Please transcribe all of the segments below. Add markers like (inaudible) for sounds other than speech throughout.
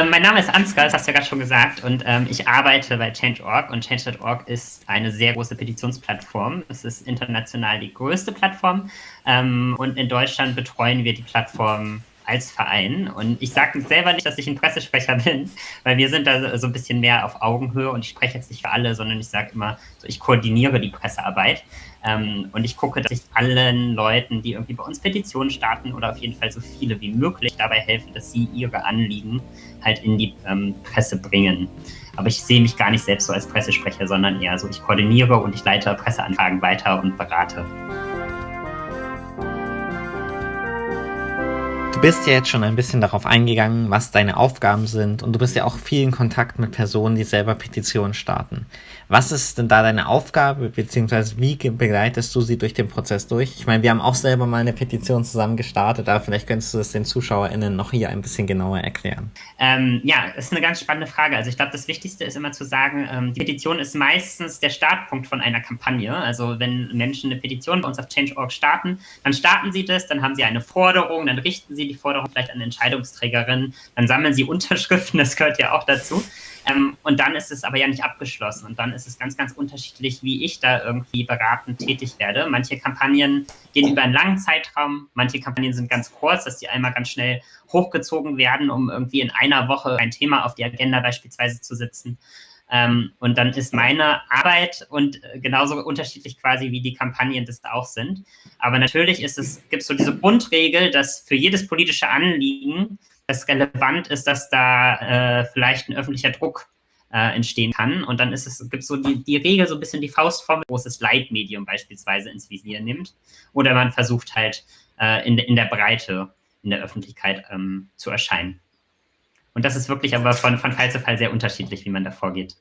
ähm, mein Name ist Ansgar, das hast du ja gerade schon gesagt, und ähm, ich arbeite bei Change.org und Change.org ist eine sehr große Petitionsplattform. Es ist international die größte Plattform ähm, und in Deutschland betreuen wir die Plattform als Verein. Und ich sage selber nicht, dass ich ein Pressesprecher (laughs) bin, weil wir sind da so ein bisschen mehr auf Augenhöhe und ich spreche jetzt nicht für alle, sondern ich sage immer, so, ich koordiniere die Pressearbeit. Ähm, und ich gucke, dass ich allen Leuten, die irgendwie bei uns Petitionen starten oder auf jeden Fall so viele wie möglich dabei helfe, dass sie ihre Anliegen halt in die ähm, Presse bringen. Aber ich sehe mich gar nicht selbst so als Pressesprecher, sondern eher so, ich koordiniere und ich leite Presseanfragen weiter und berate. Du bist ja jetzt schon ein bisschen darauf eingegangen, was deine Aufgaben sind und du bist ja auch viel in Kontakt mit Personen, die selber Petitionen starten. Was ist denn da deine Aufgabe, beziehungsweise wie begleitest du sie durch den Prozess durch? Ich meine, wir haben auch selber mal eine Petition zusammen gestartet, aber vielleicht könntest du das den ZuschauerInnen noch hier ein bisschen genauer erklären. Ähm, ja, ist eine ganz spannende Frage. Also ich glaube, das Wichtigste ist immer zu sagen, ähm, die Petition ist meistens der Startpunkt von einer Kampagne. Also wenn Menschen eine Petition bei uns auf Change.org starten, dann starten sie das, dann haben sie eine Forderung, dann richten sie die Forderung vielleicht an Entscheidungsträgerinnen, dann sammeln sie (laughs) Unterschriften, das gehört ja auch dazu. Ähm, und dann ist es aber ja nicht abgeschlossen. Und dann ist es ganz, ganz unterschiedlich, wie ich da irgendwie beratend tätig werde. Manche Kampagnen gehen über einen langen Zeitraum, manche Kampagnen sind ganz kurz, dass die einmal ganz schnell hochgezogen werden, um irgendwie in einer Woche ein Thema auf die Agenda beispielsweise zu setzen. Ähm, und dann ist meine Arbeit und äh, genauso unterschiedlich quasi wie die Kampagnen das auch sind. Aber natürlich ist es, gibt es so diese Grundregel, dass für jedes politische Anliegen es relevant ist, dass da äh, vielleicht ein öffentlicher Druck äh, entstehen kann. Und dann ist es, gibt so die, die Regel, so ein bisschen die Faustformel, großes Leitmedium beispielsweise ins Visier nimmt. Oder man versucht halt äh, in, in der Breite in der Öffentlichkeit ähm, zu erscheinen. Und das ist wirklich aber von, von Fall zu Fall sehr unterschiedlich, wie man da vorgeht.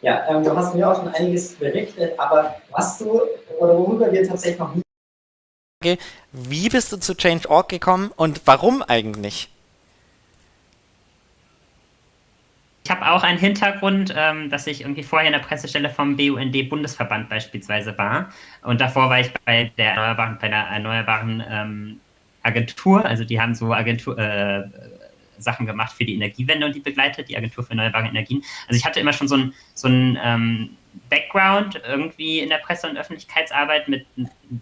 Ja, ähm, du hast mir auch schon einiges berichtet, aber was du oder worüber wir tatsächlich noch nie. Wie bist du zu Change.org gekommen und warum eigentlich? Ich habe auch einen Hintergrund, ähm, dass ich irgendwie vorher in der Pressestelle vom BUND-Bundesverband beispielsweise war. Und davor war ich bei der Erneuerbaren, bei der Erneuerbaren ähm, Agentur. Also die haben so Agentur, äh, Sachen gemacht für die Energiewende und die begleitet, die Agentur für erneuerbare Energien. Also ich hatte immer schon so ein, so ein ähm, Background irgendwie in der Presse- und Öffentlichkeitsarbeit mit,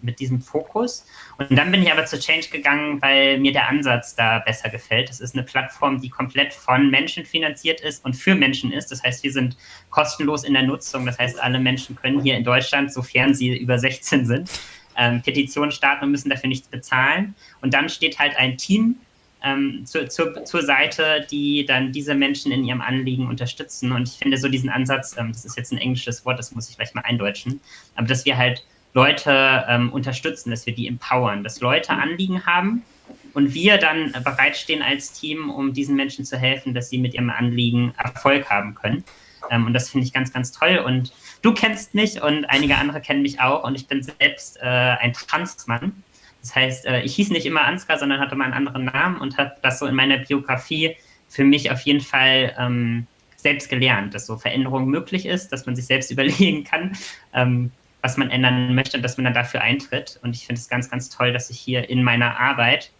mit diesem Fokus. Und dann bin ich aber zu Change gegangen, weil mir der Ansatz da besser gefällt. Das ist eine Plattform, die komplett von Menschen finanziert ist und für Menschen ist. Das heißt, wir sind kostenlos in der Nutzung. Das heißt, alle Menschen können hier in Deutschland, sofern sie über 16 sind, ähm, Petitionen starten und müssen dafür nichts bezahlen. Und dann steht halt ein Team ähm, zu, zu, zur Seite, die dann diese Menschen in ihrem Anliegen unterstützen. Und ich finde so diesen Ansatz, ähm, das ist jetzt ein englisches Wort, das muss ich gleich mal eindeutschen, aber dass wir halt Leute ähm, unterstützen, dass wir die empowern, dass Leute Anliegen haben und wir dann bereitstehen als Team, um diesen Menschen zu helfen, dass sie mit ihrem Anliegen Erfolg haben können. Ähm, und das finde ich ganz, ganz toll. Und du kennst mich und einige andere kennen mich auch und ich bin selbst äh, ein Transmann. Das heißt, äh, ich hieß nicht immer Ansgar, sondern hatte mal einen anderen Namen und habe das so in meiner Biografie für mich auf jeden Fall ähm, selbst gelernt, dass so Veränderung möglich ist, dass man sich selbst (laughs) überlegen kann, ähm, was man ändern möchte und dass man dann dafür eintritt. Und ich finde es ganz, ganz toll, dass ich hier in meiner Arbeit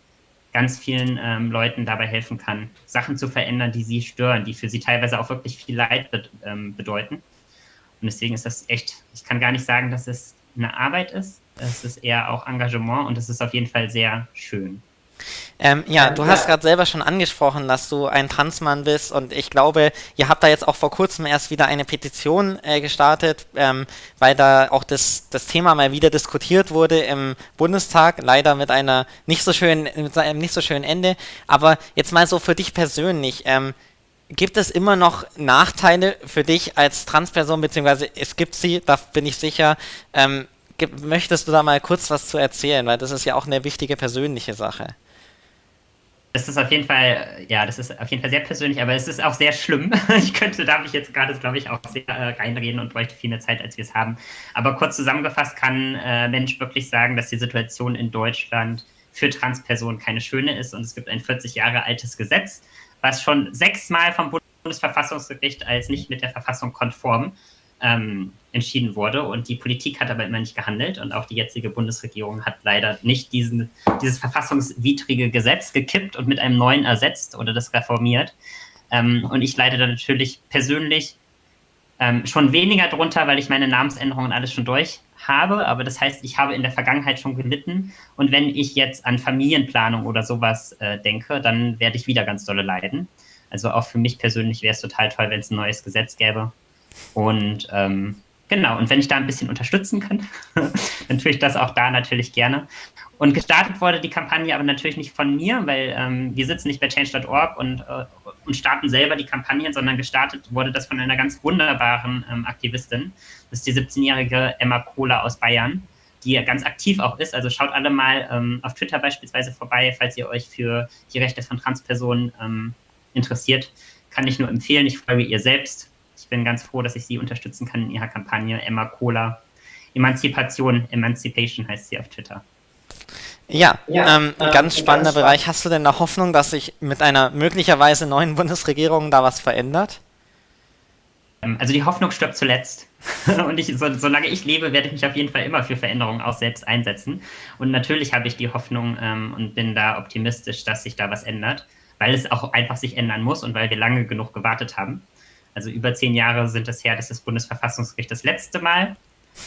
ganz vielen ähm, Leuten dabei helfen kann, Sachen zu verändern, die sie stören, die für sie teilweise auch wirklich viel Leid be ähm, bedeuten. Und deswegen ist das echt, ich kann gar nicht sagen, dass es eine Arbeit ist, es ist eher auch Engagement und es ist auf jeden Fall sehr schön. Ähm, ja, du hast gerade selber schon angesprochen, dass du ein Transmann bist und ich glaube, ihr habt da jetzt auch vor kurzem erst wieder eine Petition äh, gestartet, ähm, weil da auch das, das Thema mal wieder diskutiert wurde im Bundestag, leider mit einer nicht so schönen, mit einem nicht so schönen Ende. Aber jetzt mal so für dich persönlich, ähm, gibt es immer noch Nachteile für dich als Transperson, beziehungsweise es gibt sie, da bin ich sicher. Ähm, möchtest du da mal kurz was zu erzählen, weil das ist ja auch eine wichtige persönliche Sache. Das ist auf jeden Fall, ja, das ist auf jeden Fall sehr persönlich, aber es ist auch sehr schlimm. (laughs) Ich könnte, darf ich jetzt gerade, glaube ich, auch sehr äh, reinreden und bräuchte viel mehr Zeit, als wir es haben. Aber kurz zusammengefasst kann äh, Mensch wirklich sagen, dass die Situation in Deutschland für Transpersonen keine schöne ist und es gibt ein 40 Jahre altes Gesetz, was schon sechsmal vom Bundesverfassungsgericht als nicht mit der Verfassung konform ähm, entschieden wurde. Und die Politik hat aber immer nicht gehandelt. Und auch die jetzige Bundesregierung hat leider nicht diesen, dieses verfassungswidrige Gesetz gekippt und mit einem neuen ersetzt oder das reformiert. Ähm, und ich leide da natürlich persönlich ähm, schon weniger drunter, weil ich meine Namensänderungen alles schon durch habe. Aber das heißt, ich habe in der Vergangenheit schon gelitten. Und wenn ich jetzt an Familienplanung oder sowas äh, denke, dann werde ich wieder ganz dolle leiden. Also auch für mich persönlich wäre es total toll, wenn es ein neues Gesetz gäbe. Und ähm, genau, und wenn ich da ein bisschen unterstützen kann, (laughs) dann tue ich das auch da natürlich gerne. Und gestartet wurde die Kampagne aber natürlich nicht von mir, weil ähm, wir sitzen nicht bei change.org und, äh, und starten selber die Kampagnen, sondern gestartet wurde das von einer ganz wunderbaren ähm, Aktivistin. Das ist die 17-jährige Emma Kohler aus Bayern, die ganz aktiv auch ist. Also schaut alle mal ähm, auf Twitter beispielsweise vorbei, falls ihr euch für die Rechte von Transpersonen ähm, interessiert. Kann ich nur empfehlen. Ich folge ihr selbst. Ich bin ganz froh, dass ich sie unterstützen kann in ihrer Kampagne. Emma Kohler. Emanzipation, Emancipation heißt sie auf Twitter. Ja, ja ähm, äh, ganz spannender ganz Bereich. Hast du denn da Hoffnung, dass sich mit einer möglicherweise neuen Bundesregierung da was verändert? Ähm, also die Hoffnung stirbt zuletzt. (laughs) und ich, so, solange ich lebe, werde ich mich auf jeden Fall immer für Veränderungen auch selbst einsetzen. Und natürlich habe ich die Hoffnung ähm, und bin da optimistisch, dass sich da was ändert, weil es auch einfach sich ändern muss und weil wir lange genug gewartet haben. Also über zehn Jahre sind es her, dass das Bundesverfassungsgericht das letzte Mal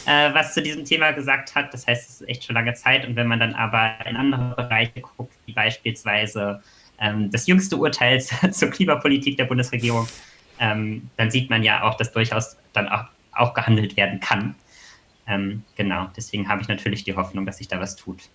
äh, was zu diesem Thema gesagt hat. Das heißt, es ist echt schon lange Zeit. Und wenn man dann aber in andere Bereiche guckt, wie beispielsweise ähm, das jüngste Urteil (laughs) zur Klimapolitik der Bundesregierung, ähm, dann sieht man ja auch, dass durchaus dann auch, auch gehandelt werden kann. Ähm, genau, deswegen habe ich natürlich die Hoffnung, dass sich da was tut.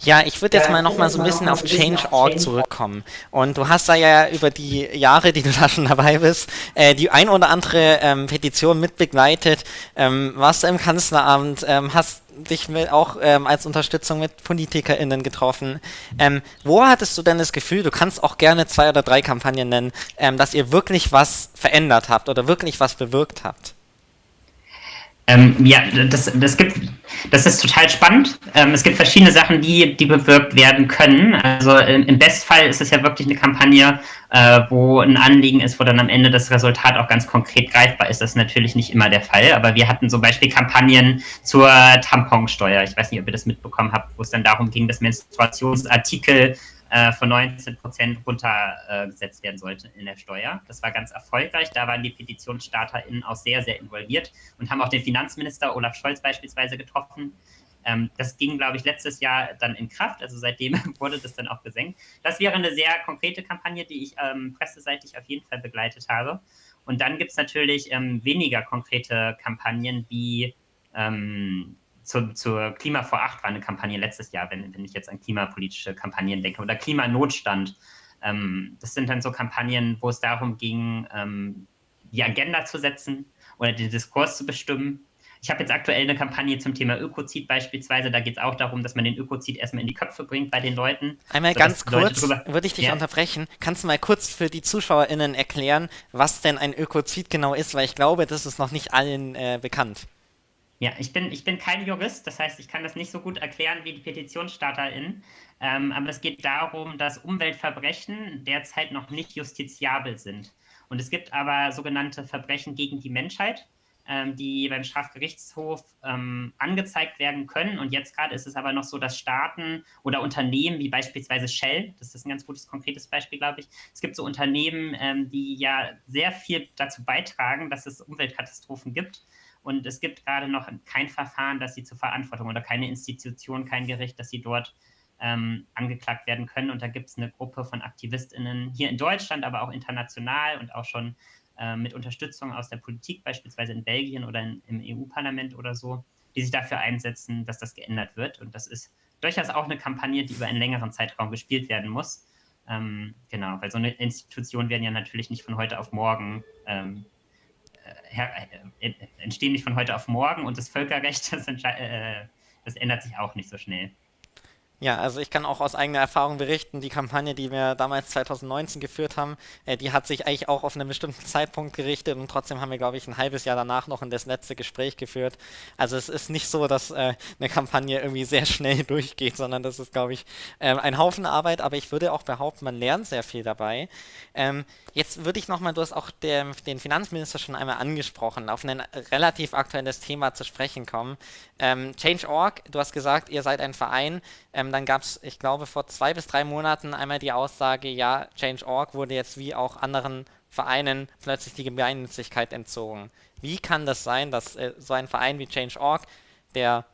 Ja, ich würde jetzt mal noch mal so ein bisschen auf Change.org zurückkommen. Und du hast da ja über die Jahre, die du (laughs) da schon dabei bist, äh, die ein oder andere ähm, Petition mitbegleitet. Ähm, warst du im Kanzleramt, ähm, hast dich mit, auch ähm, als Unterstützung mit PolitikerInnen getroffen. Ähm, wo hattest du denn das Gefühl, du kannst auch gerne zwei oder drei Kampagnen nennen, ähm, dass ihr wirklich was verändert habt oder wirklich was bewirkt habt? Ähm, ja, das, das, gibt, das ist total spannend. Ähm, es gibt verschiedene Sachen, die, die bewirkt werden können. Also im, im Bestfall ist es ja wirklich eine Kampagne, äh, wo ein Anliegen ist, wo dann am Ende das Resultat auch ganz konkret greifbar ist. Das ist natürlich nicht immer der Fall, aber wir hatten zum Beispiel Kampagnen zur Tamponsteuer. Ich weiß nicht, ob ihr das mitbekommen habt, wo es dann darum ging, dass Menstruationsartikel äh, von 19 Prozent runtergesetzt äh, werden sollte in der Steuer. Das war ganz erfolgreich. Da waren die PetitionsstarterInnen auch sehr, sehr involviert und haben auch den Finanzminister Olaf Scholz beispielsweise getroffen. Ähm, das ging, glaube ich, letztes Jahr dann in Kraft. Also seitdem (laughs) wurde das dann auch gesenkt. Das wäre eine sehr konkrete Kampagne, die ich ähm, presseseitig auf jeden Fall begleitet habe. Und dann gibt es natürlich ähm, weniger konkrete Kampagnen wie ähm, zur, zur Klima vor acht war eine Kampagne letztes Jahr, wenn, wenn ich jetzt an klimapolitische Kampagnen denke, oder Klimanotstand. Ähm, das sind dann so Kampagnen, wo es darum ging, ähm, die Agenda zu setzen oder den Diskurs zu bestimmen. Ich habe jetzt aktuell eine Kampagne zum Thema Ökozid beispielsweise. Da geht es auch darum, dass man den Ökozid erstmal in die Köpfe bringt bei den Leuten. Einmal ganz kurz, würde ich dich ja. unterbrechen. Kannst du mal kurz für die ZuschauerInnen erklären, was denn ein Ökozid genau ist? Weil ich glaube, das ist noch nicht allen äh, bekannt. Ja, ich bin, ich bin kein Jurist, das heißt, ich kann das nicht so gut erklären wie die PetitionsstarterInnen. Ähm, aber es geht darum, dass Umweltverbrechen derzeit noch nicht justiziabel sind. Und es gibt aber sogenannte Verbrechen gegen die Menschheit, ähm, die beim Strafgerichtshof ähm, angezeigt werden können. Und jetzt gerade ist es aber noch so, dass Staaten oder Unternehmen wie beispielsweise Shell, das ist ein ganz gutes konkretes Beispiel, glaube ich, es gibt so Unternehmen, ähm, die ja sehr viel dazu beitragen, dass es Umweltkatastrophen gibt und es gibt gerade noch kein Verfahren, dass sie zur Verantwortung oder keine Institution, kein Gericht, dass sie dort ähm, angeklagt werden können. Und da gibt es eine Gruppe von AktivistInnen hier in Deutschland, aber auch international und auch schon äh, mit Unterstützung aus der Politik, beispielsweise in Belgien oder in, im EU-Parlament oder so, die sich dafür einsetzen, dass das geändert wird. Und das ist durchaus auch eine Kampagne, die über einen längeren Zeitraum gespielt werden muss. Ähm, genau, weil so eine Institution werden ja natürlich nicht von heute auf morgen ähm, äh, entstehen nicht von heute auf morgen und das Völkerrecht, (laughs) das, äh, das ändert sich auch nicht so schnell. Ja, also ich kann auch aus eigener Erfahrung berichten, die Kampagne, die wir damals 2019 geführt haben, äh, die hat sich eigentlich auch auf einen bestimmten Zeitpunkt gerichtet und trotzdem haben wir, glaube ich, ein halbes Jahr danach noch in das letzte Gespräch geführt. Also es ist nicht so, dass äh, eine Kampagne irgendwie sehr schnell (laughs) durchgeht, sondern das ist, glaube ich, äh, ein Haufen Arbeit, aber ich würde auch behaupten, man lernt sehr viel dabei. Ähm, jetzt würde ich nochmal, du hast auch der, den Finanzminister schon einmal angesprochen, auf ein relativ aktuelles Thema zu sprechen kommen. Ähm, Change.org, du hast gesagt, ihr seid ein Verein, ähm, Ähm, dann gab es, ich glaube, vor zwei bis drei Monaten einmal die Aussage, ja, Change.org wurde jetzt wie auch anderen Vereinen plötzlich die Gemeinnützigkeit entzogen. Wie kann das sein, dass äh, so ein Verein wie Change.org, der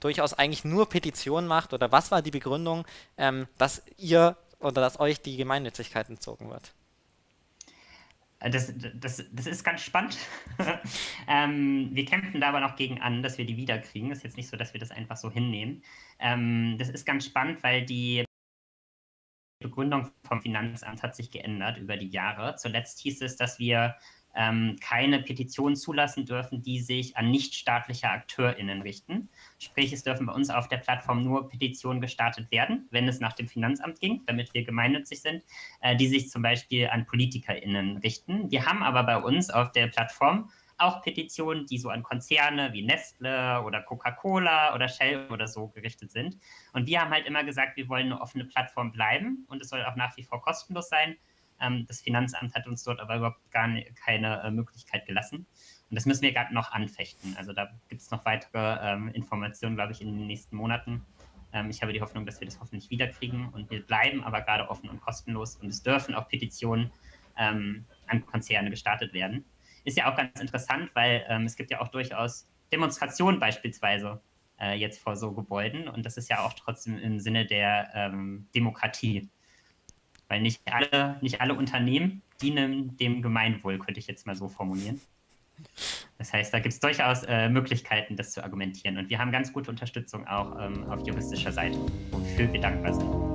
durchaus eigentlich nur Petitionen macht, oder was war die Begründung, ähm, dass ihr oder dass euch die Gemeinnützigkeit entzogen wird? Das, das, das ist ganz spannend. (laughs) ähm, wir kämpfen da aber noch gegen an, dass wir die wiederkriegen. Ist jetzt nicht so, dass wir das einfach so hinnehmen. Ähm, das ist ganz spannend, weil die Begründung vom Finanzamt hat sich geändert über die Jahre. Zuletzt hieß es, dass wir ähm, keine Petitionen zulassen dürfen, die sich an nichtstaatliche AkteurInnen richten. Sprich, es dürfen bei uns auf der Plattform nur Petitionen gestartet werden, wenn es nach dem Finanzamt ging, damit wir gemeinnützig sind, äh, die sich zum Beispiel an PolitikerInnen richten. Wir haben aber bei uns auf der Plattform auch Petitionen, die so an Konzerne wie Nestle oder Coca-Cola oder Shell oder so gerichtet sind. Und wir haben halt immer gesagt, wir wollen eine offene Plattform bleiben und es soll auch nach wie vor kostenlos sein. Ähm, das Finanzamt hat uns dort aber überhaupt gar keine äh, Möglichkeit gelassen. Und das müssen wir gerade noch anfechten. Also da gibt es noch weitere ähm, Informationen, glaube ich, in den nächsten Monaten. Ähm, ich habe die Hoffnung, dass wir das hoffentlich wiederkriegen. Und wir bleiben aber gerade offen und kostenlos. Und es dürfen auch Petitionen ähm, an Konzerne gestartet werden. Ist ja auch ganz interessant, weil ähm, es gibt ja auch durchaus Demonstrationen beispielsweise äh, jetzt vor so Gebäuden. Und das ist ja auch trotzdem im Sinne der ähm, Demokratie. Weil nicht alle, nicht alle Unternehmen dienen dem Gemeinwohl, könnte ich jetzt mal so formulieren. Das heißt, da gibt es durchaus äh, Möglichkeiten, das zu argumentieren. Und wir haben ganz gute Unterstützung auch ähm, auf juristischer Seite, wofür wir dankbar sind.